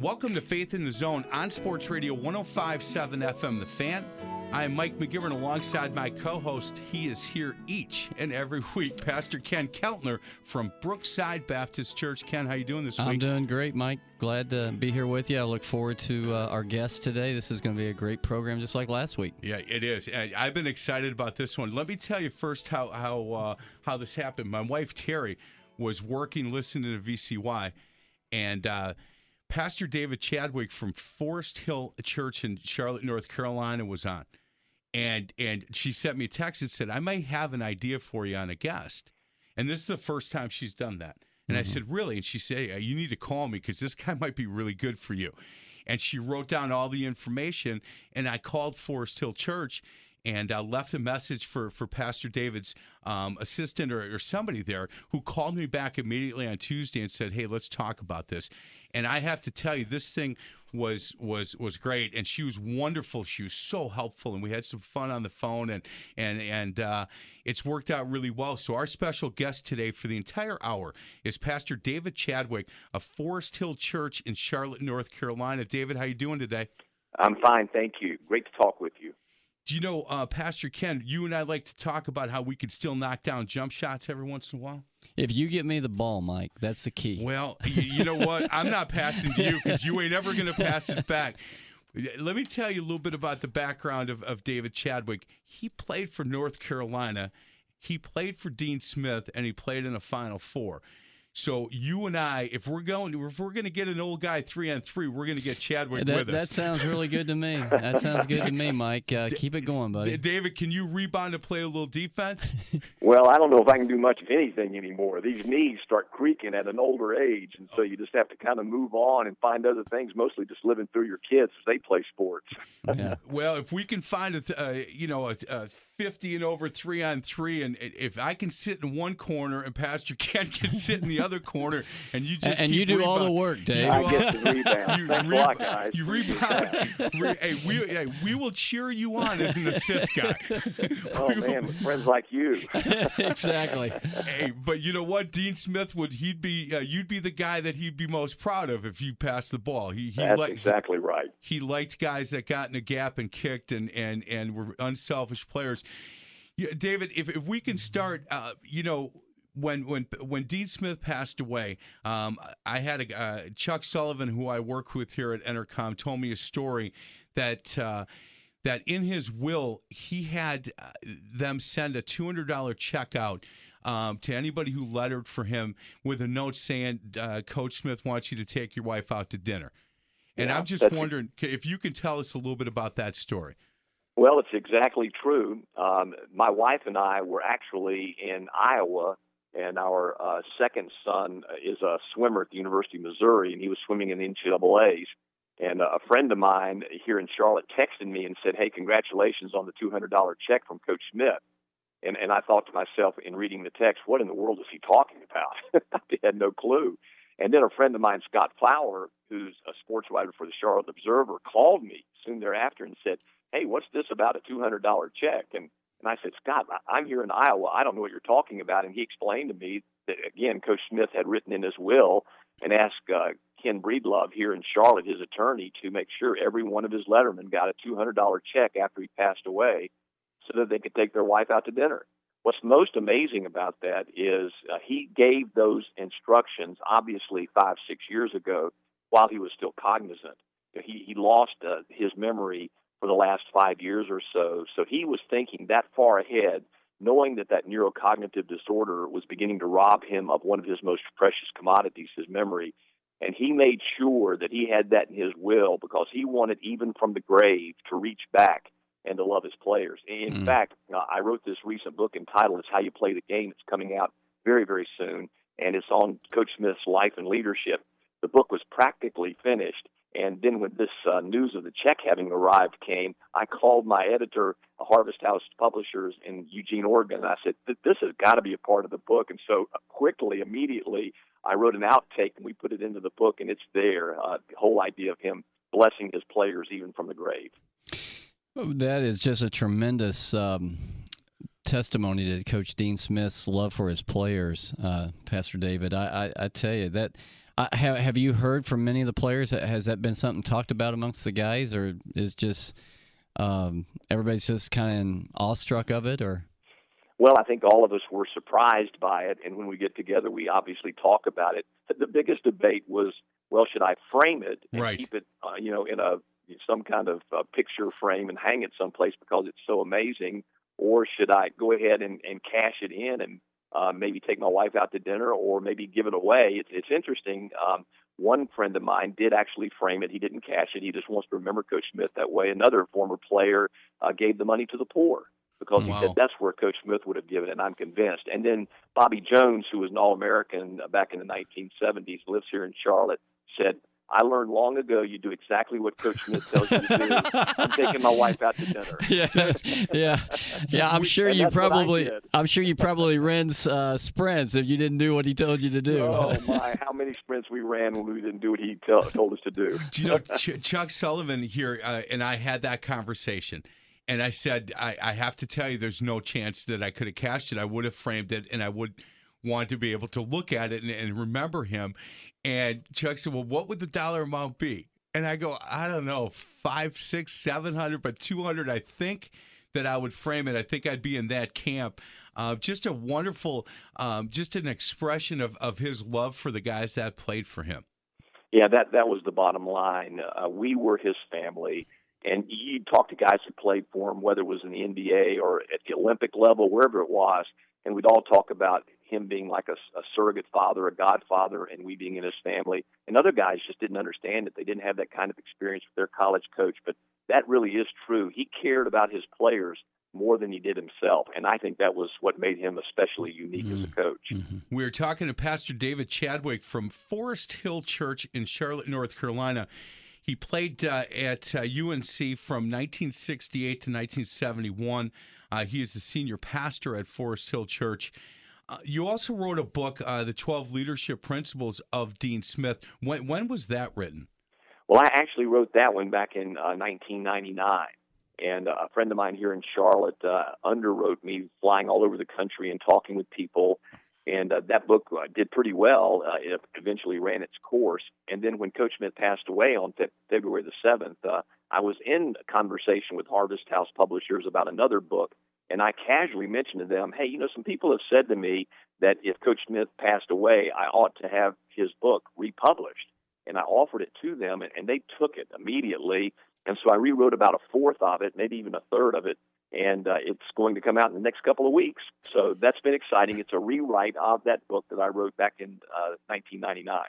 Welcome to Faith in the Zone on Sports Radio 1057 FM The Fan. I am Mike McGivern alongside my co host. He is here each and every week, Pastor Ken Keltner from Brookside Baptist Church. Ken, how you doing this week? I'm doing great, Mike. Glad to be here with you. I look forward to uh, our guest today. This is going to be a great program, just like last week. Yeah, it is. I've been excited about this one. Let me tell you first how how uh, how this happened. My wife Terry was working listening to VCY, and uh, Pastor David Chadwick from Forest Hill Church in Charlotte, North Carolina was on. And and she sent me a text and said, I might have an idea for you on a guest. And this is the first time she's done that. And mm-hmm. I said, Really? And she said, You need to call me because this guy might be really good for you. And she wrote down all the information. And I called Forest Hill Church and uh, left a message for for Pastor David's um, assistant or, or, somebody there who called me back immediately on Tuesday and said, "Hey, let's talk about this." And I have to tell you, this thing was was was great, and she was wonderful. She was so helpful, and we had some fun on the phone, and and and uh, it's worked out really well. So our special guest today for the entire hour is Pastor David Chadwick of Forest Hill Church in Charlotte, North Carolina. David, how you doing today? I'm fine, thank you. Great to talk with you. Do you know, uh, Pastor Ken, you and I like to talk about how we could still knock down jump shots every once in a while? If you get me the ball, Mike, that's the key. Well, you, you know what? I'm not passing to you because you ain't ever going to pass it back. Let me tell you a little bit about the background of, of David Chadwick. He played for North Carolina, he played for Dean Smith, and he played in a Final Four. So you and I, if we're going, if we're going to get an old guy three on three, we're going to get Chadwick that, with us. That sounds really good to me. That sounds good to me, Mike. Uh, keep it going, buddy. David, can you rebound and play a little defense? well, I don't know if I can do much of anything anymore. These knees start creaking at an older age, and so you just have to kind of move on and find other things. Mostly just living through your kids as they play sports. Yeah. well, if we can find a, uh, you know, a, a 50 and over three on three. And if I can sit in one corner and Pastor Ken can sit in the other corner, and you just and you do rebound. all the work, Dave. I get the rebound. You, Thanks re- a lot, guys. You rebound. re- hey, we, hey, we will cheer you on as an assist guy. oh man, friends like you. exactly. Hey, but you know what? Dean Smith would he'd be uh, you'd be the guy that he'd be most proud of if you passed the ball. He, he That's li- exactly right. He liked guys that got in a gap and kicked and and and were unselfish players. Yeah, David, if, if we can start, uh, you know, when when when Dean Smith passed away, um, I had a uh, Chuck Sullivan, who I work with here at Entercom, told me a story that. Uh, that in his will he had uh, them send a two hundred dollar check out um, to anybody who lettered for him with a note saying, uh, "Coach Smith wants you to take your wife out to dinner." And yeah, I'm just wondering if you can tell us a little bit about that story. Well, it's exactly true. Um, my wife and I were actually in Iowa, and our uh, second son is a swimmer at the University of Missouri, and he was swimming in the NCAA's. And a friend of mine here in Charlotte texted me and said, "Hey, congratulations on the $200 check from Coach Smith." And and I thought to myself in reading the text, "What in the world is he talking about?" I had no clue. And then a friend of mine, Scott Fowler, who's a sports writer for the Charlotte Observer, called me soon thereafter and said, "Hey, what's this about a two hundred dollar check?" And and I said, Scott, I'm here in Iowa. I don't know what you're talking about. And he explained to me that again, Coach Smith had written in his will and asked uh, Ken Breedlove here in Charlotte, his attorney, to make sure every one of his lettermen got a $200 check after he passed away, so that they could take their wife out to dinner. What's most amazing about that is uh, he gave those instructions, obviously five, six years ago, while he was still cognizant. He he lost uh, his memory for the last five years or so. So he was thinking that far ahead, knowing that that neurocognitive disorder was beginning to rob him of one of his most precious commodities, his memory. And he made sure that he had that in his will because he wanted, even from the grave, to reach back and to love his players. In mm. fact, uh, I wrote this recent book entitled "It's How You Play the Game." It's coming out very, very soon, and it's on Coach Smith's life and leadership. The book was practically finished, and then when this uh, news of the check having arrived came, I called my editor, Harvest House Publishers in Eugene, Oregon, and I said, "This has got to be a part of the book." And so, uh, quickly, immediately, I wrote an outtake and we put it into the book, and it's there. Uh, the whole idea of him blessing his players even from the grave. That is just a tremendous um, testimony to Coach Dean Smith's love for his players, uh, Pastor David. I, I, I, tell you that. Uh, have, have you heard from many of the players? Has that been something talked about amongst the guys, or is just um, everybody's just kind of awestruck of it, or? Well, I think all of us were surprised by it, and when we get together, we obviously talk about it. The biggest debate was, well, should I frame it and right. keep it, uh, you know, in a some kind of uh, picture frame and hang it someplace because it's so amazing, or should I go ahead and, and cash it in and uh, maybe take my wife out to dinner, or maybe give it away? It's, it's interesting. Um, one friend of mine did actually frame it. He didn't cash it. He just wants to remember Coach Smith that way. Another former player uh, gave the money to the poor because wow. he said that's where Coach Smith would have given it, and I'm convinced. And then Bobby Jones, who was an All American back in the 1970s, lives here in Charlotte, said, I learned long ago you do exactly what Coach Smith tells you to do. I'm taking my wife out to dinner. Yeah, yeah, yeah. I'm sure you probably, I'm sure you probably ran uh, sprints if you didn't do what he told you to do. Oh my, how many sprints we ran when we didn't do what he tell, told us to do. do you know, Ch- Chuck Sullivan here uh, and I had that conversation. And I said, I, I have to tell you, there's no chance that I could have cashed it. I would have framed it, and I would want to be able to look at it and, and remember him. And Chuck said, Well, what would the dollar amount be? And I go, I don't know, five, six, seven hundred, but two hundred, I think that I would frame it. I think I'd be in that camp. Uh, just a wonderful, um, just an expression of, of his love for the guys that played for him. Yeah, that that was the bottom line. Uh, we were his family, and you talk to guys who played for him, whether it was in the NBA or at the Olympic level, wherever it was, and we'd all talk about him being like a, a surrogate father, a godfather, and we being in his family. And other guys just didn't understand it. They didn't have that kind of experience with their college coach. But that really is true. He cared about his players more than he did himself. And I think that was what made him especially unique mm-hmm. as a mm-hmm. coach. Mm-hmm. We are talking to Pastor David Chadwick from Forest Hill Church in Charlotte, North Carolina. He played uh, at uh, UNC from 1968 to 1971. Uh, he is the senior pastor at Forest Hill Church. Uh, you also wrote a book, uh, The 12 Leadership Principles of Dean Smith. When, when was that written? Well, I actually wrote that one back in 1999. Uh, and a friend of mine here in Charlotte uh, underwrote me flying all over the country and talking with people. And uh, that book uh, did pretty well. Uh, it eventually ran its course. And then when Coach Smith passed away on fe- February the 7th, uh, I was in conversation with Harvest House Publishers about another book and I casually mentioned to them, hey, you know, some people have said to me that if Coach Smith passed away, I ought to have his book republished. And I offered it to them, and they took it immediately. And so I rewrote about a fourth of it, maybe even a third of it, and uh, it's going to come out in the next couple of weeks. So that's been exciting. It's a rewrite of that book that I wrote back in uh, 1999.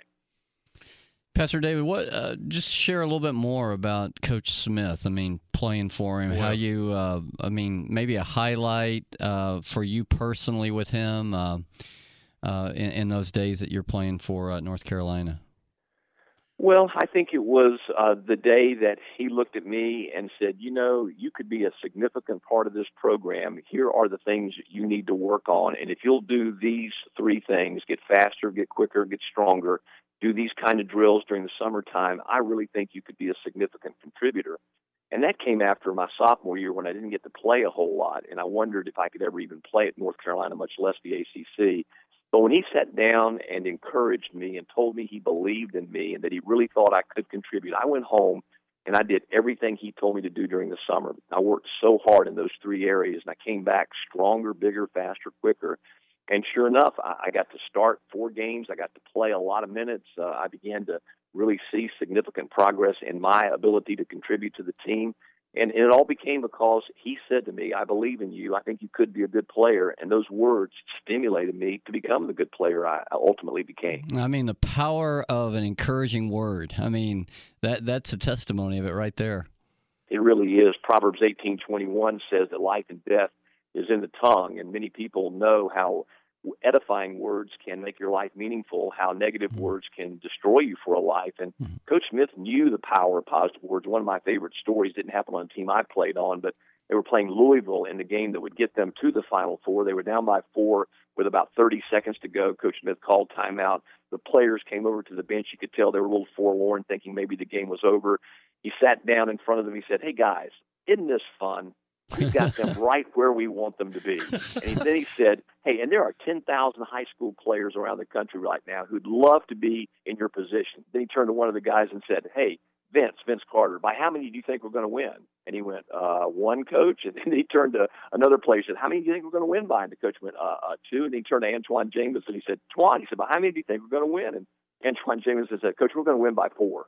Pastor David, what? Uh, just share a little bit more about Coach Smith. I mean, playing for him, how you. Uh, I mean, maybe a highlight uh, for you personally with him uh, uh, in, in, those days that you're playing for uh, North Carolina. Well, I think it was the day that he looked at me and said, "You know, you could be a significant part of this program. Here are the things that you need to work on, and if you'll do these three things: get faster, get quicker, get stronger." Do these kind of drills during the summertime, I really think you could be a significant contributor. And that came after my sophomore year when I didn't get to play a whole lot, and I wondered if I could ever even play at North Carolina, much less the ACC. But when he sat down and encouraged me and told me he believed in me and that he really thought I could contribute, I went home and I did everything he told me to do during the summer. I worked so hard in those three areas, and I came back stronger, bigger, faster, quicker. And sure enough, I, got to start four games. I got to play a lot of minutes. Uh, I began to really see significant progress in my ability to contribute to the team. And it all became because he said to me, I believe in you. I think you could be a good player. And those words stimulated me to become the good player I ultimately became. I mean, the power of an encouraging word. I mean, that that's a testimony of it right there. It really is. Proverbs 18:21 says that life and death is in the tongue, and many people know how edifying words can make your life meaningful, how negative mm-hmm. words can destroy you for a life. And mm-hmm. Coach Smith knew the power of positive words. One of my favorite stories didn't happen on a team I played on, but they were playing Louisville in the game that would get them to the Final Four. They were down by four with about 30 seconds to go. Coach Smith called timeout. The players came over to the bench. You could tell they were a little forlorn, thinking maybe the game was over. He sat down in front of them. He said, Hey, guys, isn't this fun? We've got them right where we want them to be. And then he said, Hey, and there are 10,000 high school players around the country right now who'd love to be in your position. Then he turned to one of the guys and said, Hey, Vince, Vince Carter, by how many do you think we're going to win? And he went, uh, one coach. And then he turned to another player and said, How many do you think we're going to win by? And the coach went, uh, uh, two. And he turned to Antawn Jamison and he said, Twan. He said, by how many do you think we're going to win? And Antawn Jamison said, Coach, we're going to win by four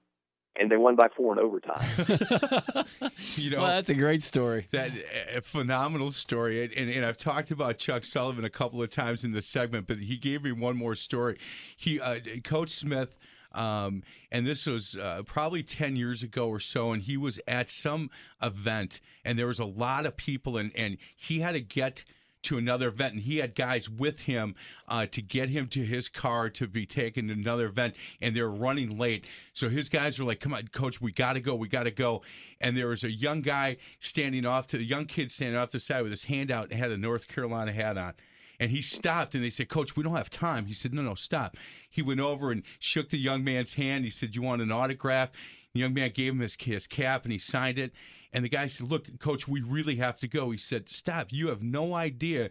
and they won by four in overtime. you know, well, that's a great story. That a phenomenal story, and, and I've talked about Chuck Sullivan a couple of times in this segment, but he gave me one more story. He, uh, Coach Smith. Um, and this was uh, probably 10 years ago or so and he was at some event and there was a lot of people and, and he had to get to another event, and he had guys with him uh, to get him to his car to be taken to another event, and they were running late. So his guys were like, "Come on, coach, we got to go, we got to go." And there was a young guy standing off to the young kid standing off the side with his hand out and had a North Carolina hat on. And he stopped and they said, Coach, we don't have time. He said, No, no, stop. He went over and shook the young man's hand. He said, You want an autograph? The young man gave him his, his cap and he signed it. And the guy said, Look, coach, we really have to go. He said, Stop. You have no idea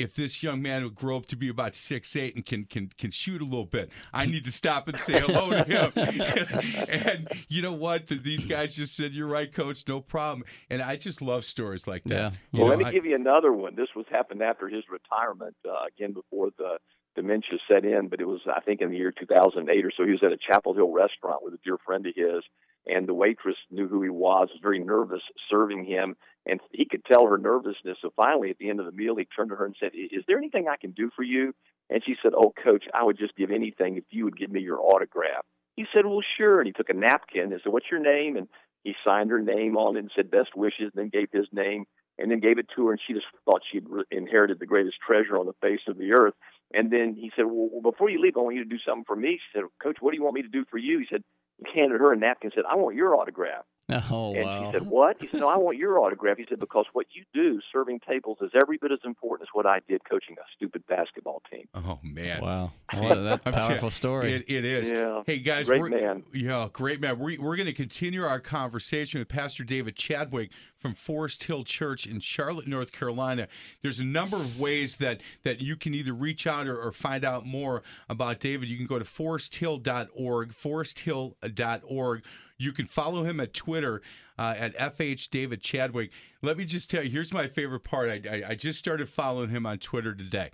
if this young man would grow up to be about six eight and can can can shoot a little bit, I need to stop and say hello to him. and you know what? These guys just said, "You're right, coach. No problem." And I just love stories like that. Yeah. well, know, let me I, give you another one. This was happened after his retirement. Uh, again, before the dementia set in, but it was I think in the year 2008 or so. He was at a Chapel Hill restaurant with a dear friend of his, and the waitress knew who he was, was very nervous serving him, and he could tell her nervousness. So finally, at the end of the meal, he turned to her and said, "Is there anything I can do for you?" And she said, "Oh, coach, I would just give anything if you would give me your autograph." He said, "Well, sure." And he took a napkin and said, "What's your name?" And he signed her name on it and said, "Best wishes," and then gave his name and then gave it to her, and she just thought she'd inherited the greatest treasure on the face of the earth. And then he said, well, before you leave, I want you to do something for me. She said, Coach, what do you want me to do for you? He said, handed her a napkin and said, I want your autograph. Oh, and wow. she said, What? He said, No, I want your autograph. He said, Because what you do serving tables is every bit as important as what I did coaching a stupid basketball team. Oh, man. Wow. Well, that's a powerful story. It, it is. Yeah. Hey, guys. Great we're, man. Yeah, great man. We, we're going to continue our conversation with Pastor David Chadwick from Forest Hill Church in Charlotte, North Carolina. There's a number of ways that, that you can either reach out or, or find out more about David. You can go to foresthill.org, foresthill.org you can follow him at Twitter uh, at FH David Chadwick. Let me just tell you, here's my favorite part. I, I, I just started following him on Twitter today.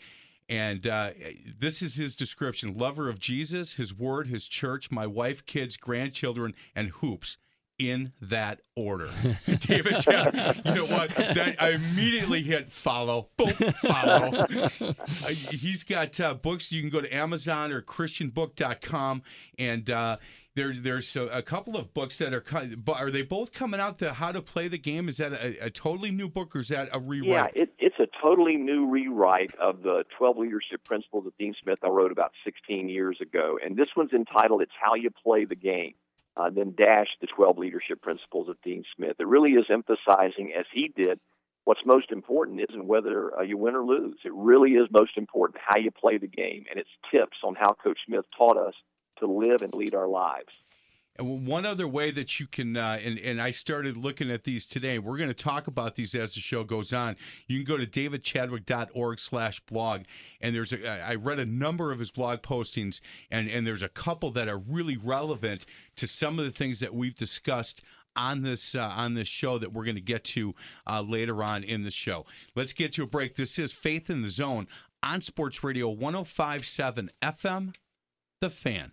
And uh, this is his description lover of Jesus, his word, his church, my wife, kids, grandchildren, and hoops in that order. David, you know what? That, I immediately hit follow. Boom, follow. uh, he's got uh, books. You can go to Amazon or ChristianBook.com and uh, there, there's a, a, couple of books that are are they both coming out to how to play the game? Is that a, a totally new book or is that a rewrite? Yeah, it, it's a totally new rewrite of the 12 leadership principles of Dean Smith I wrote about 16 years ago, and this one's entitled "It's How You Play the Game." Uh, then dash the 12 leadership principles of Dean Smith. It really is emphasizing, as he did, what's most important isn't whether uh, you win or lose. It really is most important how you play the game, and it's tips on how Coach Smith taught us to live and lead our lives. And one other way that you can, uh, and, and I started looking at these today. We're going to talk about these as the show goes on. You can go to davidchadwick.org slash blog. And there's a, I read a number of his blog postings, and, and there's a couple that are really relevant to some of the things that we've discussed on this uh, on this show that we're going to get to uh, later on in the show. Let's get to a break. This is Faith in the Zone on Sports Radio 1057 FM, The Fan.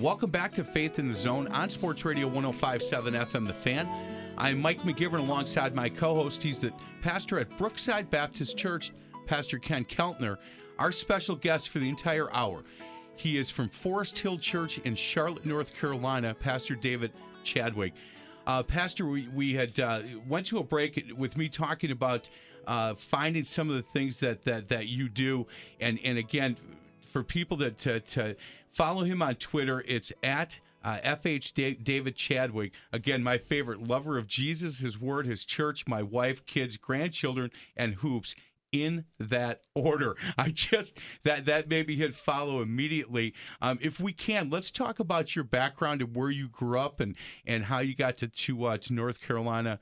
Welcome back to Faith in the Zone on Sports Radio 1057 FM The Fan. I'm Mike McGivern alongside my co host. He's the pastor at Brookside Baptist Church, Pastor Ken Keltner, our special guest for the entire hour. He is from Forest Hill Church in Charlotte, North Carolina, Pastor David Chadwick. Uh, Pastor, we, we had uh, went to a break with me talking about uh, finding some of the things that, that, that you do. And, and again, for people that to, to follow him on Twitter, it's at uh, FH David Chadwick. Again, my favorite lover of Jesus, his word, his church, my wife, kids, grandchildren, and hoops in that order. I just that that made me hit follow immediately. Um, if we can, let's talk about your background and where you grew up and and how you got to to uh, to North Carolina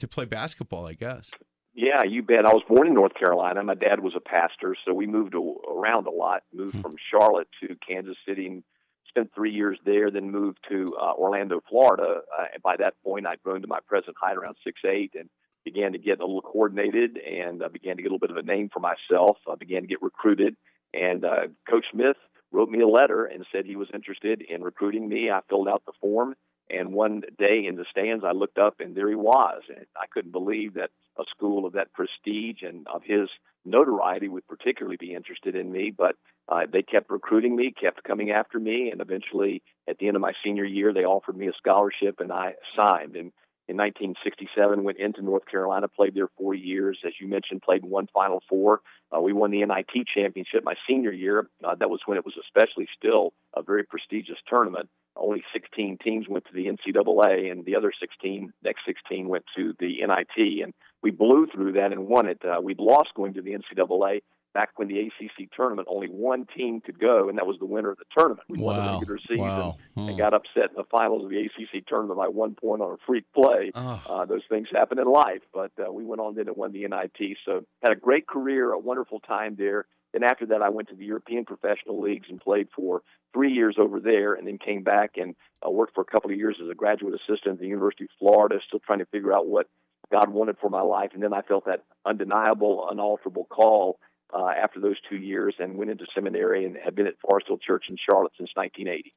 to play basketball. I guess. Yeah, you bet. I was born in North Carolina. My dad was a pastor, so we moved around a lot. Moved Hmm. from Charlotte to Kansas City and spent three years there. Then moved to uh, Orlando, Florida. Uh, and by that point, I'd grown to my present height, around six eight, and began to get a little coordinated and uh, began to get a little bit of a name for myself. I began to get recruited, and uh, Coach Smith wrote me a letter and said he was interested in recruiting me. I filled out the form. And one day in the stands, I looked up and there he was. And I couldn't believe that a school of that prestige and of his notoriety would particularly be interested in me. But uh, they kept recruiting me, kept coming after me, and eventually, at the end of my senior year, they offered me a scholarship, and I signed. And in 1967, went into North Carolina, played there four years. As you mentioned, played in one Final Four. Uh, we won the NIT championship my senior year. Uh, that was when it was especially still a very prestigious tournament. Only 16 teams went to the NCAA, and the other 16, next 16, went to the NIT. And we blew through that and won it. Uh, we'd lost going to the NCAA back when the ACC tournament only one team could go, and that was the winner of the tournament. We won the regular season Wow. and Hmm. got upset in the finals of the ACC tournament by one point on a freak play. Oh. Uh, those things happen in life, but uh, we went on then and won the NIT. So had a great career, a wonderful time there. Then after that, I went to the European professional leagues and played for three years over there, and then came back and uh, worked for a couple of years as a graduate assistant at the University of Florida, still trying to figure out what God wanted for my life. And then I felt that undeniable, unalterable call uh, after those two years, and went into seminary and have been at Forest Hill Church in Charlotte since 1980.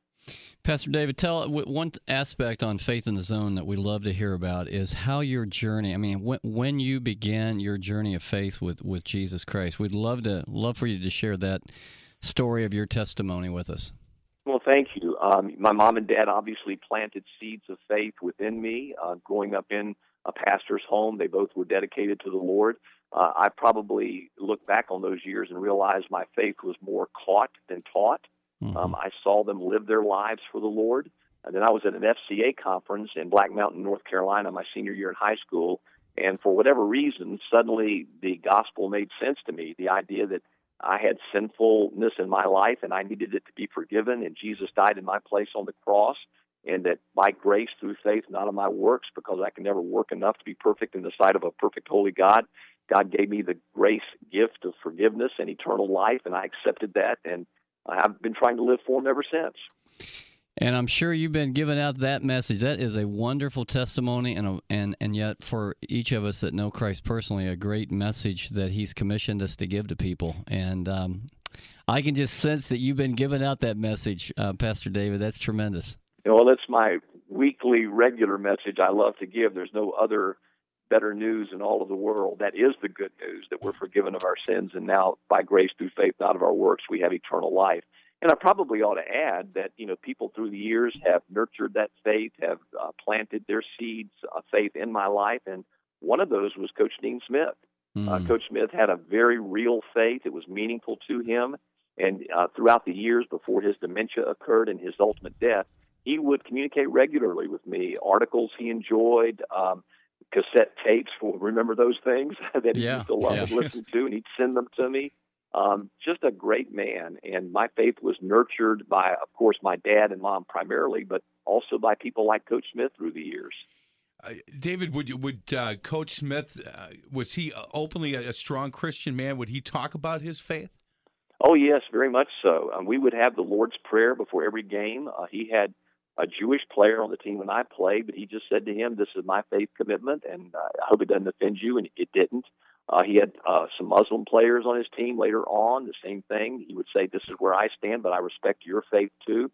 Pastor David, tell one aspect on Faith in the Zone that we love to hear about is how your journey. I mean, when, when you began your journey of faith with, with Jesus Christ, we'd love to love for you to share that story of your testimony with us. Well, thank you. Um, my mom and dad obviously planted seeds of faith within me. Uh, growing up in a pastor's home, they both were dedicated to the Lord. Uh, I probably look back on those years and realize my faith was more caught than taught. Mhm. Um, I saw them live their lives for the Lord. And then I was at an FCA conference in Black Mountain, North Carolina, my senior year in high school. And for whatever reason, suddenly the gospel made sense to me. The idea that I had sinfulness in my life and I needed it to be forgiven, and Jesus died in my place on the cross, and that by grace through faith, not of my works, because I can never work enough to be perfect in the sight of a perfect, holy God. God gave me the grace gift of forgiveness and eternal life, and I accepted that, and I've been trying to live for Him ever since. And I'm sure you've been giving out that message. That is a wonderful testimony, and a, and and yet for each of us that know Christ personally, a great message that He's commissioned us to give to people. And um, I can just sense that you've been giving out that message, uh, Pastor David. That's tremendous. You know, well, that's my weekly regular message I love to give. There's no other better news in all of the world. That is the good news that we're forgiven of our sins, and now by grace through faith, not of our works, we have eternal life. And I probably ought to add that you know people through the years have nurtured that faith, have uh, planted their seeds of faith in my life, and one of those was Coach Dean Smith. Mm. Uh, Coach Smith had a very real faith; it was meaningful to him. And uh, throughout the years before his dementia occurred and his ultimate death, he would communicate regularly with me. Articles he enjoyed, um, cassette tapes. For remember those things that he yeah, used to love yeah. to listen to, and he'd send them to me. Um, just a great man, and my faith was nurtured by, of course, my dad and mom primarily, but also by people like Coach Smith through the years. Uh, David, would would uh, Coach Smith uh, was he openly a, a, strong Christian man? Would he talk about his faith? Oh yes, very much so. Um, we would have the Lord's Prayer before every game. Uh, he had a Jewish player on the team when I played, but he just said to him, "This is my faith commitment, and uh, I hope it doesn't offend you." And it didn't. Uh, he had uh, some Muslim players on his team later on. The same thing. He would say, "This is where I stand, but I respect your faith too."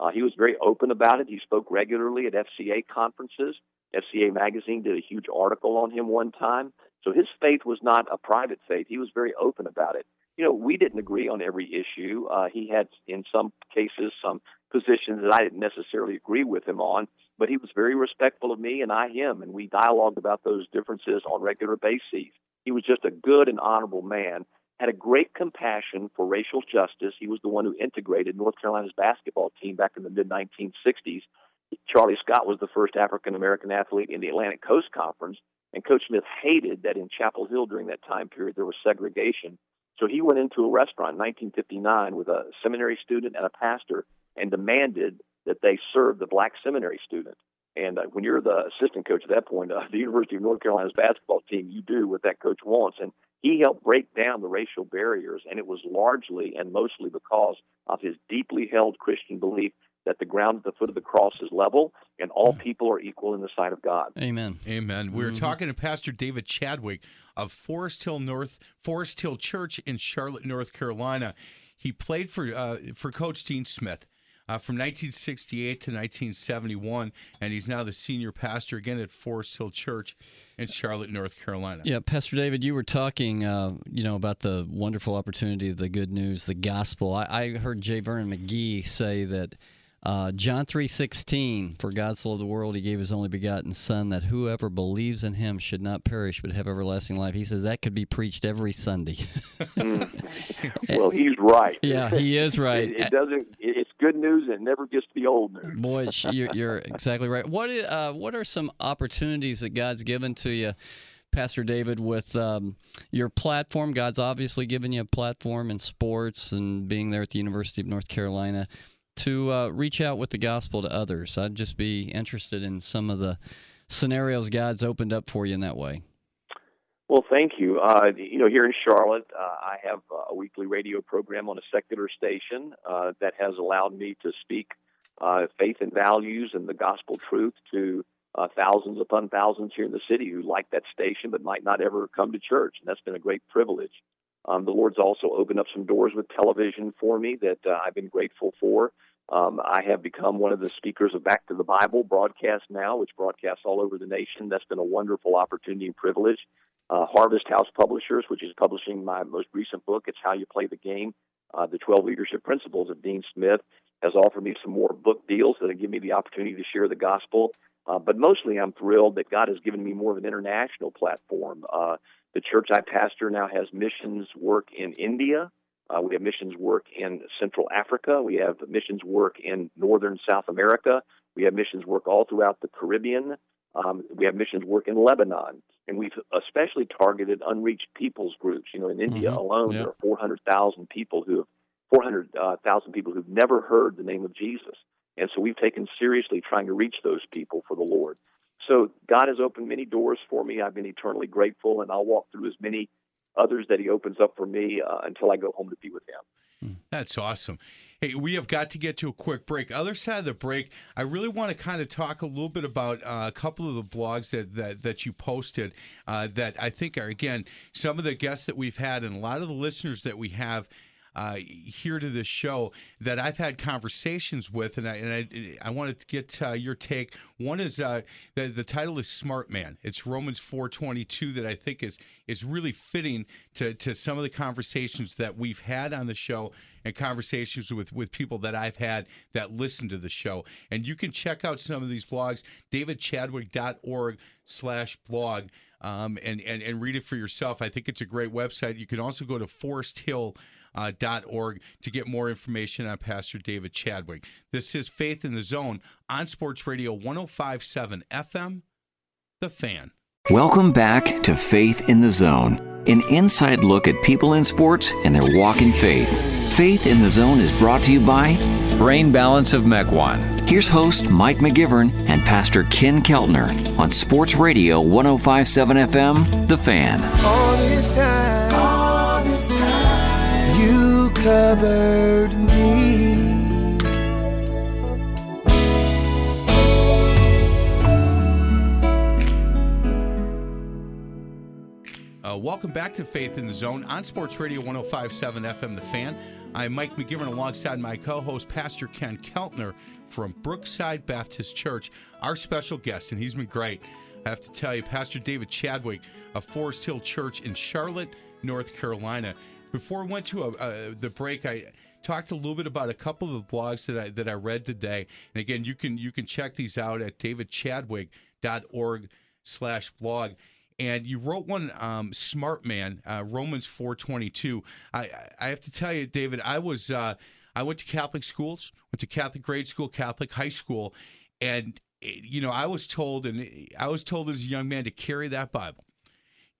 Uh, he was very open about it. He spoke regularly at FCA conferences. FCA magazine did a huge article on him one time. So his faith was not a private faith. He was very open about it. You know, we didn't agree on every issue. Uh, he had, in some cases, some positions that I didn't necessarily agree with him on, but he was very respectful of me and I him, and we dialogued about those differences on regular bases. He was just a good and honorable man, had a great compassion for racial justice. He was the one who integrated North Carolina's basketball team back in the mid 1960s. Charlie Scott was the first African American athlete in the Atlantic Coast Conference, and Coach Smith hated that in Chapel Hill during that time period there was segregation. So he went into a restaurant in 1959 with a seminary student and a pastor and demanded that they serve the black seminary student. And uh, when you're the assistant coach at that point, uh, the University of North Carolina's basketball team, you do what that coach wants. And he helped break down the racial barriers, and it was largely and mostly because of his deeply held Christian belief that the ground at the foot of the cross is level and all people are equal in the sight of God. Amen. Amen. We are mm-hmm. talking to Pastor David Chadwick of Forest Hill North Forest Hill Church in Charlotte, North Carolina. He played for uh, for Coach Dean Smith uh, from 1968 to 1971, and he's now the senior pastor again at Forest Hill Church in Charlotte, North Carolina. Yeah, Pastor David, you were talking, uh, you know, about the wonderful opportunity, the good news, the gospel. I, I heard J. Vernon McGee say that. Uh, John 3:16 For God so loved the world he gave his only begotten son that whoever believes in him should not perish but have everlasting life. He says that could be preached every Sunday. well, he's right. Yeah, he is right. It, it doesn't it's good news and it never gets to be old news. Boy, you're, you're exactly right. What uh, what are some opportunities that God's given to you? Pastor David, with um, your platform. God's obviously given you a platform in sports and being there at the University of North Carolina to uh, reach out with the gospel to others. I'd just be interested in some of the scenarios God's opened up for you in that way. Well, thank you. Uh, you know, here in Charlotte, uh, I have a weekly radio program on a secular station uh, that has allowed me to speak uh, faith and values and the gospel truth to uh, thousands upon thousands here in the city who like that station but might not ever come to church, and that's been a great privilege. Um, the Lord's also opened up some doors with television for me that uh, I've been grateful for. Um, I have become one of the speakers of Back to the Bible broadcast now, which broadcasts all over the nation. That's been a wonderful opportunity and privilege. Uh, Harvest House Publishers, which is publishing my most recent book, It's How You Play the Game, uh, the 12 Leadership Principles of Dean Smith, has offered me some more book deals that give me the opportunity to share the gospel. Uh, but mostly, I'm thrilled that God has given me more of an international platform. Uh, the church I pastor now has missions work in India. Uh, we have missions work in Central Africa. We have missions work in Northern South America. We have missions work all throughout the Caribbean. Um, we have missions work in Lebanon. And we've especially targeted unreached peoples groups. You know, in India mm-hmm. alone, yep. there are 400,000 people who have 400,000 people who've never heard the name of Jesus. And so we've taken seriously trying to reach those people for the Lord. So God has opened many doors for me. I've been eternally grateful, and I'll walk through as many others that He opens up for me uh, until I go home to be with Him. That's awesome. Hey, we have got to get to a quick break. Other side of the break, I really want to kind of talk a little bit about uh, a couple of the blogs that that, that you posted uh, that I think are again some of the guests that we've had and a lot of the listeners that we have uh, here to this show that I've had conversations with, and I and I, I wanted to get uh, your take. One is uh, the the title is Smart Man. It's Romans four twenty two that I think is is really fitting to to some of the conversations that we've had on the show and conversations with with people that I've had that listen to the show. And you can check out some of these blogs, davidchadwick.org slash blog. Um, and, and, and read it for yourself. I think it's a great website. You can also go to Forest Hill uh, .org to get more information on Pastor David Chadwick. This is Faith in the Zone on Sports Radio 1057 FM, The Fan. Welcome back to Faith in the Zone, an inside look at people in sports and their walk in faith. Faith in the Zone is brought to you by Brain Balance of Mequon. Here's host Mike McGivern and Pastor Ken Keltner on Sports Radio 1057 FM, The Fan. Covered me. Uh, welcome back to Faith in the Zone on Sports Radio 1057 FM The Fan. I'm Mike McGivern alongside my co host, Pastor Ken Keltner from Brookside Baptist Church, our special guest, and he's been great. I have to tell you, Pastor David Chadwick of Forest Hill Church in Charlotte, North Carolina. Before I went to a, uh, the break, I talked a little bit about a couple of the blogs that I that I read today. And again, you can you can check these out at davidchadwick.org slash blog. And you wrote one um, smart man uh, romans 422 I, I have to tell you david i was uh, i went to catholic schools went to catholic grade school catholic high school. And eh, you know i was told and i was told as a young man to carry that bible.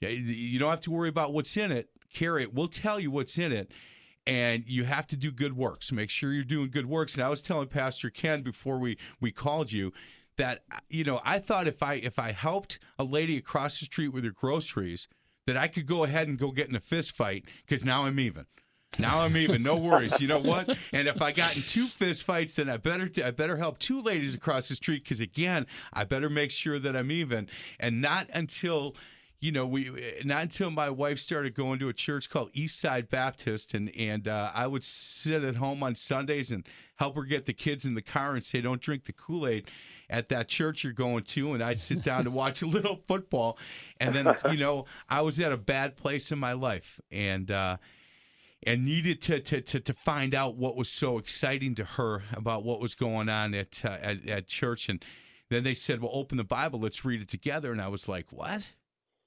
You don't have to worry about what's in it carry it we'll tell you what's in it and you have to do good works make sure you're doing good works and i was telling pastor ken before we we called you that you know I thought if I if I helped a lady across the street with her groceries that I could go ahead and go get in a fist fight because now I'm even. Now I'm even. No worries. You know what? And if I got in two fist fights, then I better I better help two ladies across the street because again, I better make sure that I'm even. And not until you know, we not until my wife started going to a church called Eastside Baptist, and and uh, I would sit at home on Sundays and help her get the kids in the car and say, "Don't drink the Kool Aid." At that church you're going to, and I'd sit down to watch a little football, and then you know I was at a bad place in my life, and uh, and needed to, to to to find out what was so exciting to her about what was going on at uh, at, at church, and then they said, "Well, open the Bible, let's read it together," and I was like, "What?"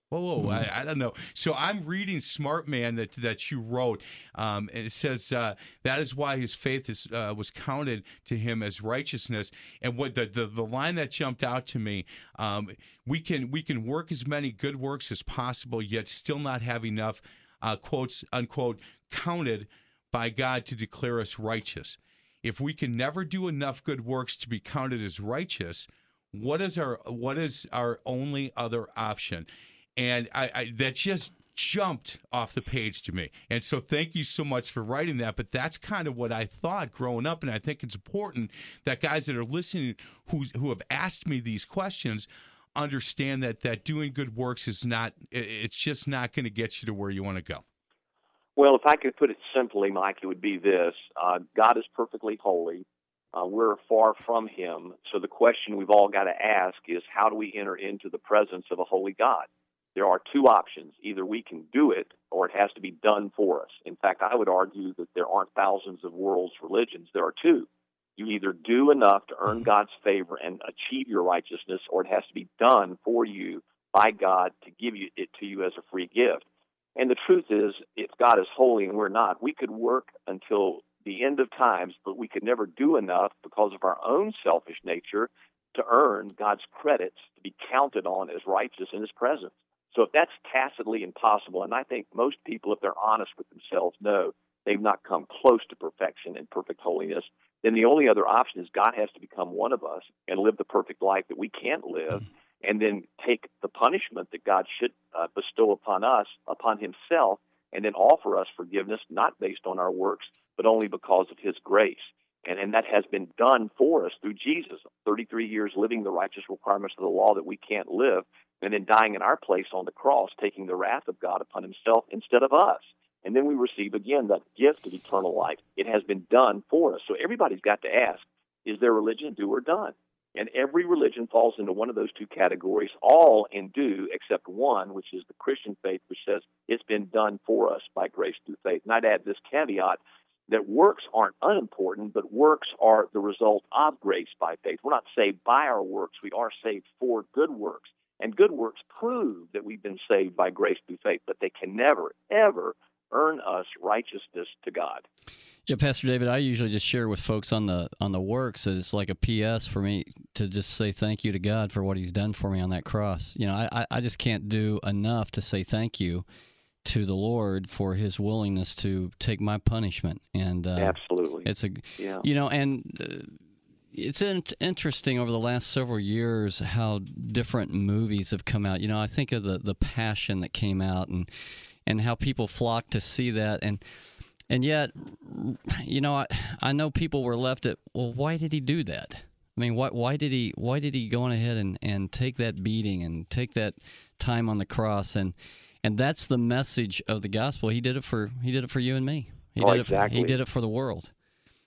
Whoa, whoa, Hmm. I, I don't know. So I'm reading Smart Man that that you wrote, um, and it says uh, that is why his faith is uh, was counted to him as righteousness. And what the, the the line that jumped out to me, um, we can we can work as many good works as possible, yet still not have enough uh, quotes unquote counted by God to declare us righteous. If we can never do enough good works to be counted as righteous, what is our what is our only other option? And I, I that just jumped off the page to me. And so thank you so much for writing that. But that's kind of what I thought growing up, and I think it's important that guys that are listening who who have asked me these questions understand that that doing good works is not it's just not going to get you to where you want to go. Well, if I could put it simply, Mike, it would be this uh, God is perfectly holy. Uh, we're far from Him. So the question we've all got to ask is how do we enter into the presence of a holy God? There are two options. Either we can do it or it has to be done for us. In fact, I would argue that there aren't thousands of world's religions. There are two. You either do enough to earn mm-hmm. God's favor and achieve your righteousness, or it has to be done for you by God to give you it to you as a free gift. And the truth is, if God is holy and we're not, we could work until the end of times, but we could never do enough because of our own selfish nature to earn God's credits to be counted on as righteous in His presence. So if that's tacitly impossible, and I think most people, if they're honest with themselves, know they've not come close to perfection and perfect holiness, then the only other option is God has to become one of us and live the perfect life that we can't live, and then take the punishment that God should uh, bestow upon us, upon Himself, and then offer us forgiveness, not based on our works, but only because of His grace. And, and that has been done for us through Jesus, 33 years living the righteous requirements of the law that we can't live, and then dying in our place on the cross, taking the wrath of God upon Himself instead of us. and then we receive again that gift of eternal life. It has been done for us. So everybody's got to ask, is their religion do or done? And every religion falls into one of those two categories, all in do except one, which is the Christian faith, which says it's been done for us by grace through faith. And I'd add this caveat that works aren't unimportant, but works are the result of grace by faith. We're not saved by our works, we are saved for good works. And good works prove that we've been saved by grace through faith, but they can never, ever earn us righteousness to God. Yeah, Pastor David, I usually just share with folks on the on the works that it's like a PS for me to just say thank you to God for what He's done for me on that cross. You know, I I just can't do enough to say thank you to the Lord for His willingness to take my punishment. And uh, absolutely, it's a yeah. you know, and uh, it's in- interesting over the last several years how different movies have come out. You know, I think of the the Passion that came out and and how people flocked to see that. And and yet you know I, I know people were left at well why did he do that? I mean why why did he why did he go on ahead and, and take that beating and take that time on the cross? And and that's the message of the gospel. He did it for he did it for you and me. He oh, did exactly. it for, he did it for the world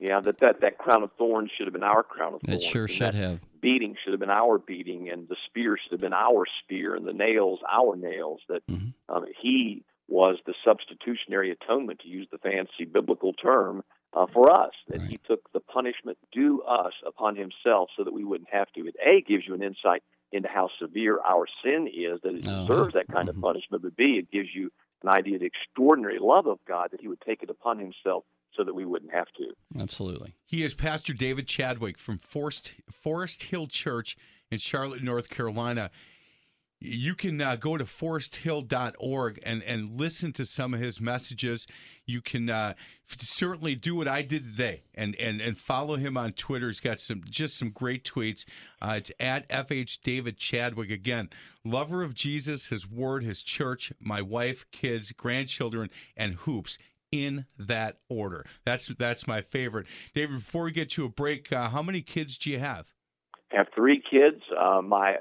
yeah that, that that crown of thorns should have been our crown of thorns it sure should have beating should have been our beating and the spear should have been our spear and the nails our nails that mm-hmm. um, he was the substitutionary atonement, to use the fancy biblical term, uh, for us. That right. he took the punishment due us upon himself so that we wouldn't have to. It A gives you an insight into how severe our sin is, that it uh-huh. deserves that kind mm-hmm. of punishment. But B, it gives you an idea of the extraordinary love of God that he would take it upon himself so that we wouldn't have to. Absolutely. He is Pastor David Chadwick from Forest, Forest Hill Church in Charlotte, North Carolina you can uh, go to foresthill.org and, and listen to some of his messages. You can uh, certainly do what I did today and, and, and follow him on Twitter. He's got some just some great tweets. Uh, it's at FH David Chadwick. Again, lover of Jesus, his word, his church, my wife, kids, grandchildren, and hoops in that order. That's that's my favorite. David, before we get to a break, uh, how many kids do you have? I have three kids. Uh, my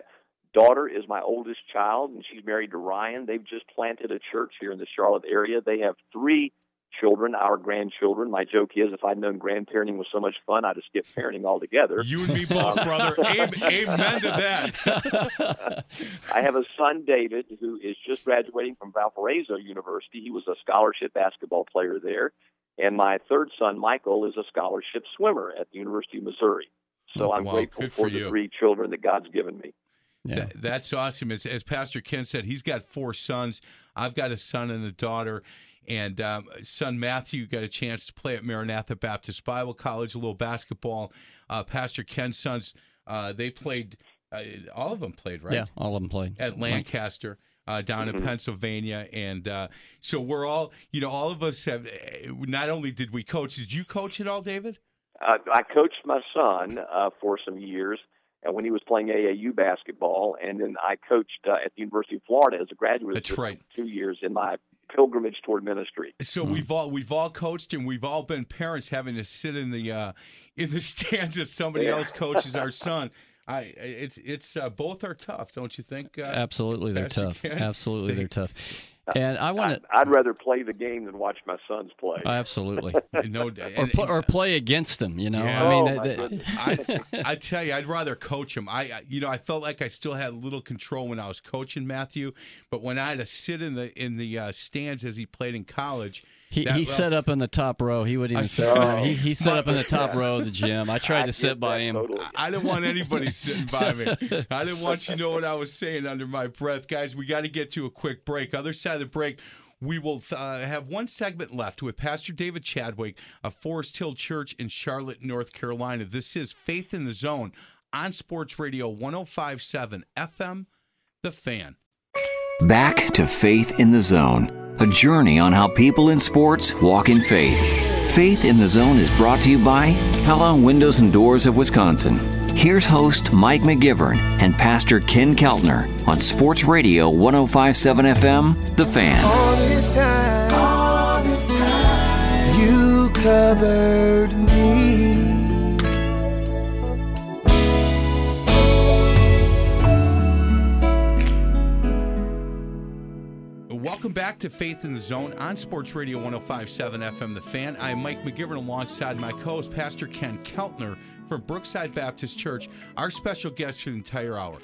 daughter is my oldest child, and she's married to Ryan. They've just planted a church here in the Charlotte area. They have three children, our grandchildren. My joke is, if I'd known grandparenting was so much fun, I'd have skipped parenting altogether. You and me both, um, brother. Amen to that. I have a son, David, who is just graduating from Valparaiso University. He was a scholarship basketball player there. And my third son, Michael, is a scholarship swimmer at the University of Missouri. So oh, I'm wow, grateful for, for you. the three children that God's given me. Yeah. That, that's awesome. As, as Pastor Ken said, he's got four sons. I've got a son and a daughter. And um, son Matthew got a chance to play at Maranatha Baptist Bible College, a little basketball. Uh, Pastor Ken's sons, uh, they played, uh, all of them played, right? Yeah, all of them played. At Lancaster. Uh, down Mm-hmm. in Pennsylvania, and uh, so we're all, you know, all of us have. Not only did we coach, did you coach at all, David? Uh, I coached my son uh, for some years, and when he was playing AAU basketball, and then I coached uh, at the University of Florida as a graduate That's right. two years in my pilgrimage toward ministry. So we've all we've all coached and we've all been parents having to sit in the uh, in the stands as somebody Yeah. else coaches our son. I it's it's uh, both are tough, don't you think? Uh, Absolutely, they're Pastor tough. Absolutely, they're tough. And I want to. I'd rather play the game than watch my sons play. Absolutely. no, or, pl- or play against them. You know, Yeah. I mean, Oh, my that- I, I tell you, I'd rather coach him. I, I- you know, I felt like I still had a little control when I was coaching Matthew, but when I had to sit in the in the uh, stands as he played in college, he, that he was- set up in the top row. He wouldn't even sit. saw- He, he set up in the top row of the gym. I tried I to sit by him. totally. I didn't want anybody sitting by me. I didn't want you to know what I was saying under my breath. Guys, we got to get to a quick break. Other side of the break, we will uh, have one segment left with Pastor David Chadwick of Forest Hill Church in Charlotte, North Carolina. This is Faith in the Zone on Sports Radio 1057 FM, The Fan. Back to Faith in the Zone, a journey on how people in sports walk in faith. Faith in the Zone is brought to you by Pella Windows and Doors of Wisconsin. Here's host Mike McGivern and Pastor Ken Keltner on Sports Radio 1057 FM, The Fan. All this time, all this time, you covered me. Back to Faith in the Zone on Sports Radio 1057 FM The Fan. I'm Mike McGivern alongside my co host, Pastor Ken Keltner from Brookside Baptist Church, our special guest for the entire hour.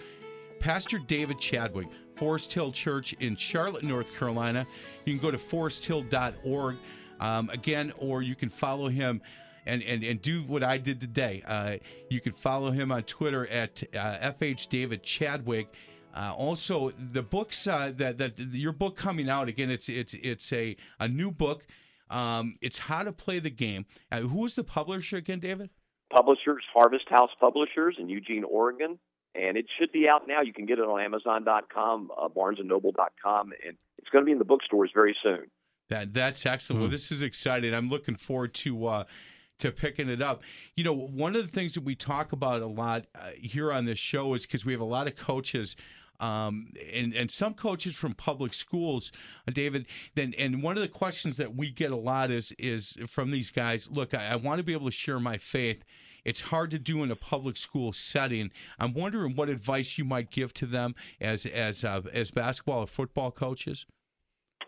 Pastor David Chadwick, Forest Hill Church in Charlotte, North Carolina. You can go to foresthill.org um, again, or you can follow him and, and, and do what I did today. Uh, you can follow him on Twitter at uh, FH David Chadwick. Uh, also, the books uh, that that your book coming out again. It's it's it's a a new book. Um, it's how to play the game. Uh, who is the publisher again, David? Publishers, Harvest House Publishers in Eugene, Oregon, and it should be out now. You can get it on Amazon.com, uh, BarnesandNoble.com, and it's going to be in the bookstores very soon. That that's excellent. Well, Hmm. this is exciting. I'm looking forward to uh, to picking it up. You know, one of the things that we talk about a lot uh, here on this show is because we have a lot of coaches. Um, and and some coaches from public schools, uh, David. Then and one of the questions that we get a lot is is from these guys. Look, I, I want to be able to share my faith. It's hard to do in a public school setting. I'm wondering what advice you might give to them as as uh, as basketball or football coaches.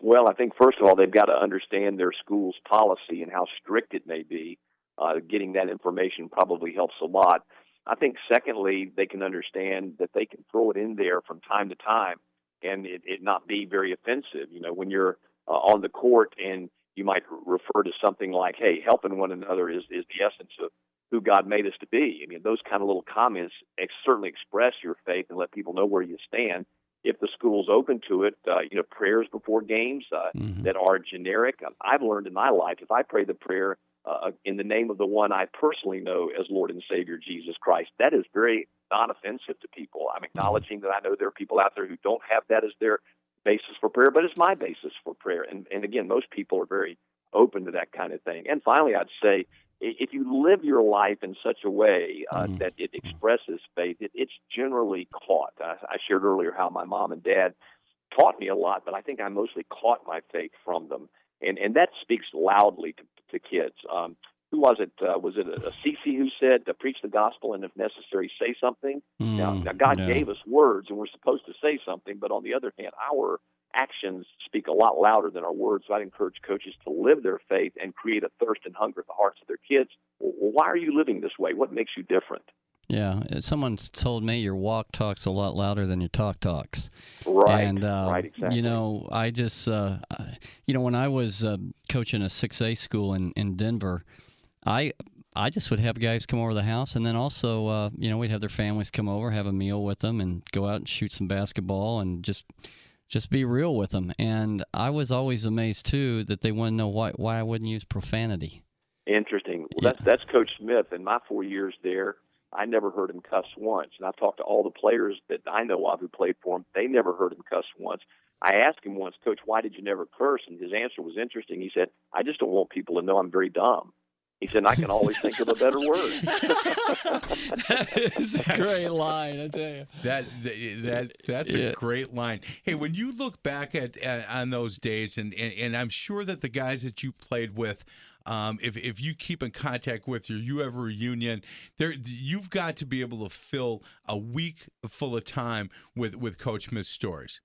Well, I think first of all they've got to understand their school's policy and how strict it may be. Uh, getting that information probably helps a lot. I think secondly they can understand that they can throw it in there from time to time and it, it not be very offensive. You know, when you're uh, on the court and you might refer to something like, "Hey, helping one another is is the essence of who God made us to be." I mean, those kind of little comments ex- certainly express your faith and let people know where you stand if the school's open to it, uh, you know, prayers before games uh, that are generic. Um, I've learned in my life if I pray the prayer uh, in the name of the one I personally know as Lord and Savior Jesus Christ, that is very non offensive to people. I'm acknowledging that I know there are people out there who don't have that as their basis for prayer, but it's my basis for prayer. And, and again, most people are very open to that kind of thing. And finally, I'd say if you live your life in such a way uh, that it expresses faith, it, it's generally caught. I, I shared earlier how my mom and dad taught me a lot, but I think I mostly caught my faith from them, and and that speaks loudly to, to kids. Um, who was it? Uh, was it a, a CC who said to preach the gospel and if necessary say something? now, Mm, now God gave us words and we're supposed to say something, but on the other hand, our actions speak a lot louder than our words. So I'd encourage coaches to live their faith and create a thirst and hunger in the hearts of their kids. Well, why are you living this way? What makes you different? Yeah, uh, someone's told me your walk talks a lot louder than your talk talks. Right, And uh, right, exactly. you know, I just, uh, you know, when I was uh, coaching a six A school in in Denver, I I just would have guys come over the house, and then also, uh, you know, we'd have their families come over, have a meal with them, and go out and shoot some basketball, and just just be real with them. And I was always amazed too that they wouldn't know why why I wouldn't use profanity. Interesting. Well, Yeah. that's that's Coach Smith. In my four years there, I never heard him cuss once. And I've talked to all the players that I know of who played for him. They never heard him cuss once. I asked him once, Coach, why did you never curse? And his answer was interesting. He said, I just don't want people to know I'm very dumb. He said, I can always think of a better word. that is a great line, I tell you. That that, that that's Yeah. a great line. Hey, when you look back at, at on those days, and, and and I'm sure that the guys that you played with. Um, if, if you keep in contact with your you have a reunion, there you've got to be able to fill a week full of time with with Coach Smith's stories.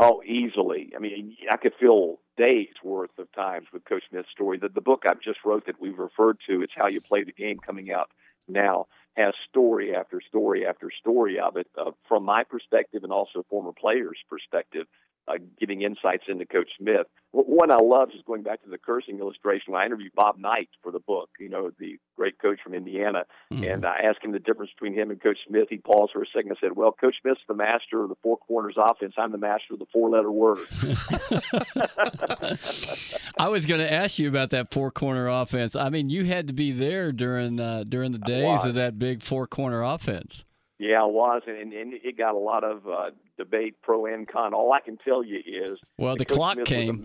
Oh, easily. I mean, I could fill days worth of times with Coach Smith's story. The, the book I've just wrote that we've referred to, it's how you play the game, coming out now, has story after story after story of it uh, from my perspective and also former players' perspective, uh, giving insights into Coach Smith. One I love is going back to the cursing illustration. When I interviewed Bob Knight for the book, you know, the great coach from Indiana, and I asked him the difference between him and Coach Smith. He paused for a second and said, "Well, Coach Smith's the master of the four corners offense. I'm the master of the four-letter word." I was going to ask you about that four corner offense. I mean, you had to be there during uh, during the days of that big four corner offense. Yeah, I was, and, and it got a lot of uh, debate, pro and con. All I can tell you is, Well, the Coach clock Smith was came.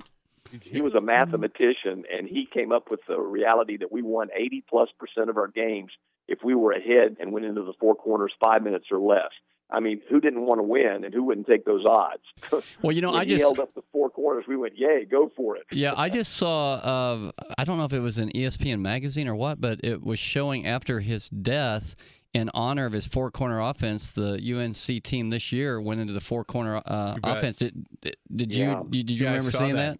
a- he was a mathematician, and he came up with the reality that we won 80 plus percent of our games if we were ahead and went into the four corners five minutes or less. I mean, who didn't want to win, and who wouldn't take those odds? Well, you know, I just held up the four corners. We went, "Yay, go for it!" yeah, I just saw. Uh, I don't know if it was an ESPN magazine or what, but it was showing after his death in honor of his four corner offense, the UNC team this year went into the four corner uh, offense. Did, did Yeah. you did you Yeah, remember seeing that. that?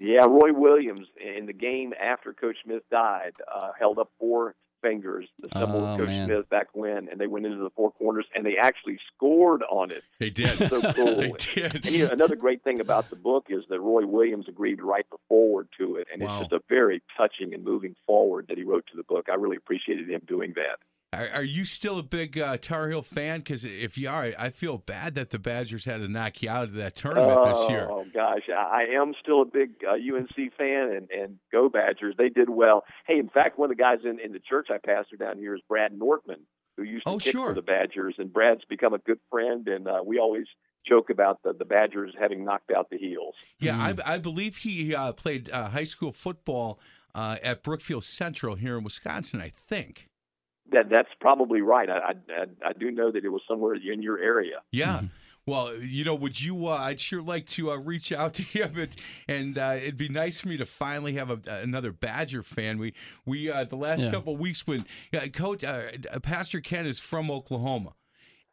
Yeah, Roy Williams in the game after Coach Smith died uh, held up four fingers, the symbol Oh, of Coach man. Smith back when, and they went into the four corners and they actually scored on it. They did. So cool. they did. And you know, another great thing about the book is that Roy Williams agreed to write the foreword to it, and Wow. it's just a very touching and moving foreword that he wrote to the book. I really appreciated him doing that. Are, are you still a big uh, Tar Heel fan? Because if you are, I feel bad that the Badgers had to knock you out of that tournament this year. Oh gosh, I I am still a big uh, UNC fan, and and go Badgers. They did well. Hey, in fact, one of the guys in in the church I pastor down here is Brad Nortman, who used to Oh, kick sure. for the Badgers, and Brad's become a good friend, and uh, we always joke about the the Badgers having knocked out the Heels. Yeah, Mm. I, I believe he uh, played uh, high school football uh, at Brookfield Central here in Wisconsin. I think. That that's probably right. I I, I- I do know that it was somewhere in your area. Yeah. Well, you know, would you? Uh, I'd sure like to uh, reach out to him, and, and uh, it'd be nice for me to finally have a, another Badger fan. We we uh, the last Yeah. couple of weeks when uh, Coach uh, Pastor Ken is from Oklahoma,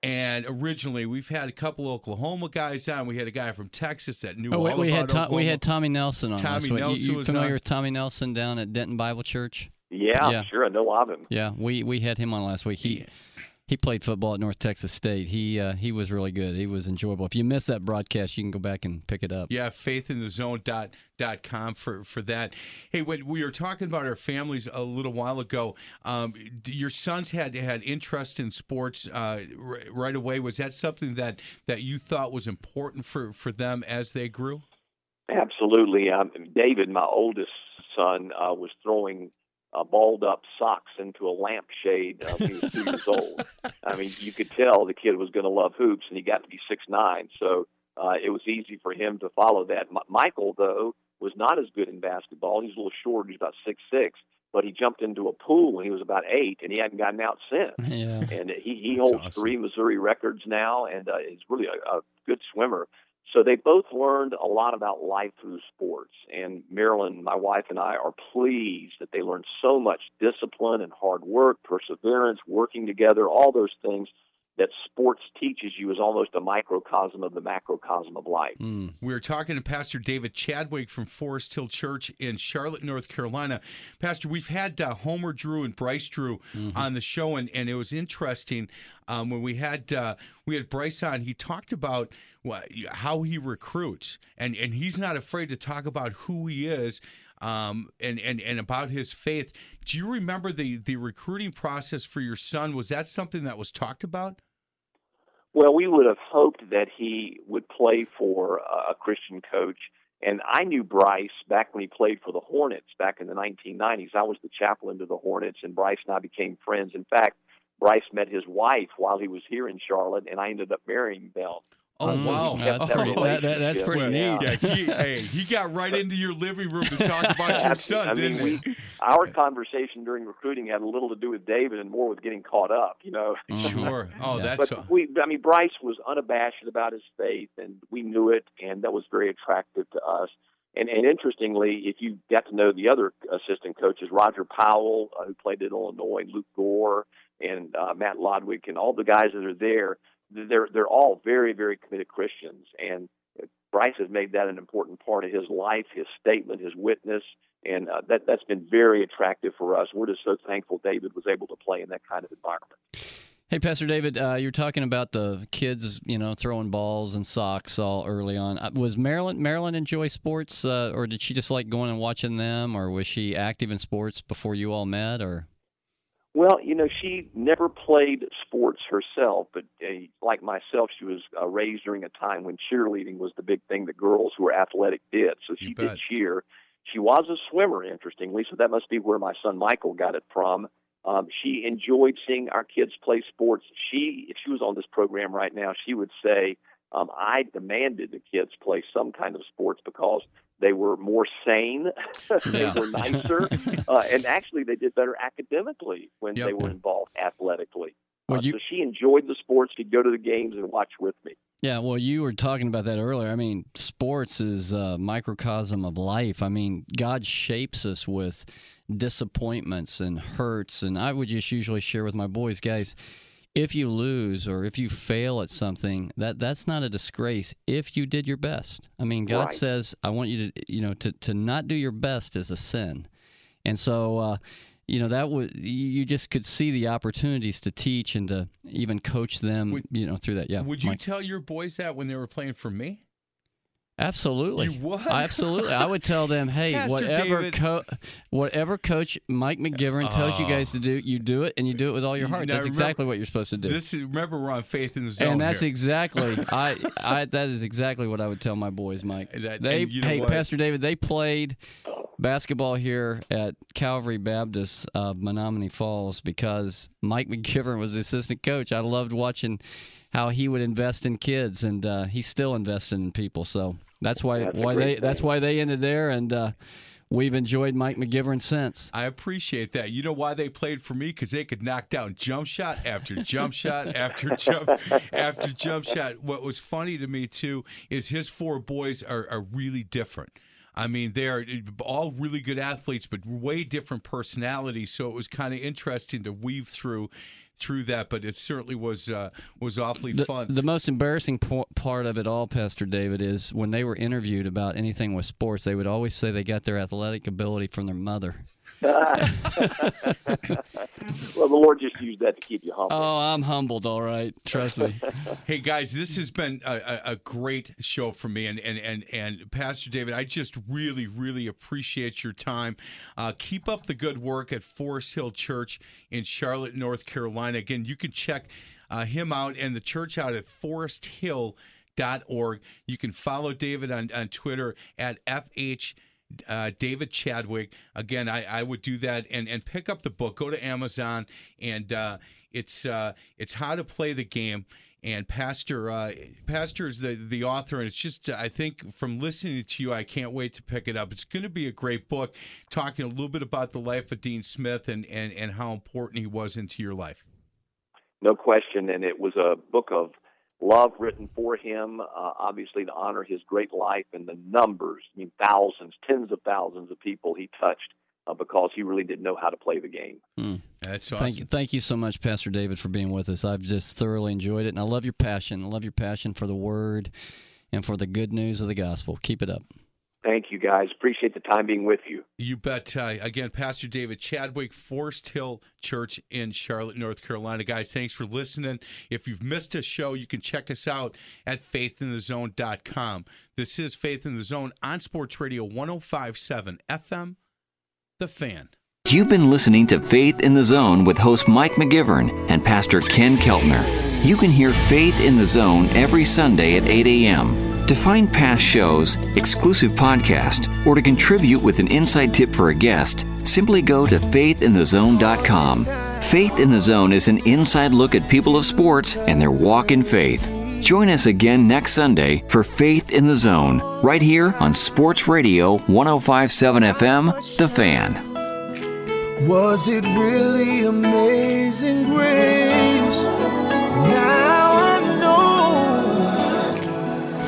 and originally we've had a couple Oklahoma guys on. We had a guy from Texas that knew Oh, we, all we about had Tom, we had Tommy Nelson on. Tommy last week. You- Nelson you, was familiar on. with Tommy Nelson down at Denton Bible Church? Yeah, Yeah. sure, I know of him. Yeah, we we had him on last week. He he played football at North Texas State. He uh, he was really good. He was enjoyable. If you miss that broadcast, you can go back and pick it up. Yeah, faithinthezone dot dot com for for that. Hey, when we were talking about our families a little while ago, um, your sons had had interest in sports uh, r- right away. Was that something that that you thought was important for for them as they grew? Absolutely. Um, David, my oldest son, uh, was throwing uh, balled up socks into a lampshade uh, when he was two years old. I mean, you could tell the kid was going to love hoops, and he got to be six nine, so uh, it was easy for him to follow that. M- Michael, though, was not as good in basketball. He's a little short. He's about six six, but he jumped into a pool when he was about eight, and he hadn't gotten out since Yeah. and he, he holds awesome. three Missouri records now, and uh, is really a, a good swimmer. So they both learned a lot about life through sports. And Marilyn, my wife, and I are pleased that they learned so much discipline and hard work, perseverance, working together, all those things that sports teaches you is almost a microcosm of the macrocosm of life. Mm. We are talking to Pastor David Chadwick from Forest Hill Church in Charlotte, North Carolina. Pastor, we've had uh, Homer Drew and Bryce Drew on the show, and, and it was interesting um, when we had uh, we had Bryce on. He talked about wha- how he recruits, and and he's not afraid to talk about who he is. Um, and, and, and about his faith. Do you remember the, the recruiting process for your son? Was that something that was talked about? Well, we would have hoped that he would play for a Christian coach. And I knew Bryce back when he played for the Hornets back in the 1990s. I was the chaplain to the Hornets, and Bryce and I became friends. In fact, Bryce met his wife while he was here in Charlotte, and I ended up marrying them. Oh Mm, wow, that's Oh, pretty- that- that- that's pretty Well, neat. Yeah, he, hey, he got right into your living room to talk about your son, I mean, didn't we, he? our conversation during recruiting had a little to do with David and more with getting caught up, you know. Sure. Oh, Yeah. that's but we, I mean, Bryce was unabashed about his faith, and we knew it, and that was very attractive to us. And, and interestingly, if you got to know the other assistant coaches, Roger Powell, uh, who played at Illinois, Luke Gore, and uh, Matt Lottich, and all the guys that are there, they're they're all very very committed Christians, and Bryce has made that an important part of his life, his statement, his witness, and uh, that that's been very attractive for us. We're just so thankful David was able to play in that kind of environment. Hey, Pastor David, uh, you're talking about the kids, you know, throwing balls and socks all early on. Uh, Was Marilyn Marilyn enjoy sports, uh, or did she just like going and watching them, or was she active in sports before you all met, or? Well, you know, she never played sports herself, but uh, like myself, she was uh, raised during a time when cheerleading was the big thing that girls who were athletic did. So she did cheer. She was a swimmer, interestingly, so that must be where my son Michael got it from. Um, she enjoyed seeing our kids play sports. She, if she was on this program right now, she would say, um, "I demanded the kids play some kind of sports because they were more sane, they were nicer, uh, and actually they did better academically when Yep. they were involved athletically. Well, Uh, you- so she enjoyed the sports. She'd go to the games and watch with me. Yeah, well, you were talking about that earlier. I mean, sports is a microcosm of life. I mean, God shapes us with disappointments and hurts. And I would just usually share with my boys, guys, if you lose or if you fail at something, that that's not a disgrace if you did your best. I mean, God Right. says, I want you to, you know, to, to not do your best is a sin. And so, uh, you know, that would, you just could see the opportunities to teach and to even coach them, Would- you know, through that. Yeah. Would you Mike. tell your boys that when they were playing for me? Absolutely. You would? Absolutely. I would tell them, hey, Pastor whatever co- whatever coach Mike McGivern tells you guys to do, oh. you do it and you do it with all your heart. That's remember- exactly what you're supposed to do. This is, remember we're on Faith in the Zone and that's here. exactly I, I that is exactly what I would tell my boys, Mike. That- they you know hey, what? Pastor David, they played basketball here at Calvary Baptist of Menomonee Falls because Mike McGivern was the assistant coach. I loved watching how he would invest in kids, and uh, he's still investing in people. So that's why That's why great they that's why they ended there, and uh, we've enjoyed Mike McGivern since. I appreciate that. You know why they played for me? Because they could knock down jump shot after jump shot after jump after jump shot. What was funny to me too is his four boys are, are really different. I mean, they're all really good athletes, but way different personalities. So it was kind of interesting to weave through through that. But it certainly was uh, was awfully The, fun. the most embarrassing po- part of it all, Pastor David, is when they were interviewed about anything with sports, they would always say they got their athletic ability from their mother. Well, the Lord just used that to keep you humble. Oh, I'm humbled, all right. Trust me. Hey guys, this has been a, a, a great show for me, and, and and and Pastor David, I just really really appreciate your time. Uh, keep up the good work at Forest Hill Church in Charlotte, North Carolina. Again, you can check uh, him out and the church out at foresthill.org. You can follow David on, on Twitter at fh uh, David Chadwick. Again, I, I would do that and, and pick up the book. Go to Amazon and uh, it's uh, it's how to play the game. And Pastor uh, Pastor is the the author, and it's just uh, I think from listening to you, I can't wait to pick it up. It's going to be a great book, talking a little bit about the life of Dean Smith and and and how important he was into your life. No question. And it was a book of love written for him, uh, obviously to honor his great life and the numbers, I mean, thousands, tens of thousands of people he touched uh, because he really didn't know how to play the game. That's awesome. Thank you, thank you so much, Pastor David, for being with us. I've just thoroughly enjoyed it, and I love your passion. I love your passion for the Word and for the good news of the gospel. Keep it up. Thank you, guys. Appreciate the time being with you. You bet. Uh, again, Pastor David Chadwick, Forest Hill Church in Charlotte, North Carolina. Guys, thanks for listening. If you've missed a show, you can check us out at faithinthezone.com. This is Faith in the Zone on Sports Radio 1057 FM, The Fan. You've been listening to Faith in the Zone with host Mike McGivern and Pastor Ken Keltner. You can hear Faith in the Zone every Sunday at 8 a.m. To find past shows, exclusive podcast, or to contribute with an inside tip for a guest, simply go to faithinthezone.com. Faith in the Zone is an inside look at people of sports and their walk in faith. Join us again next Sunday for Faith in the Zone, right here on Sports Radio 1057 FM, The Fan. Was it really amazing grace?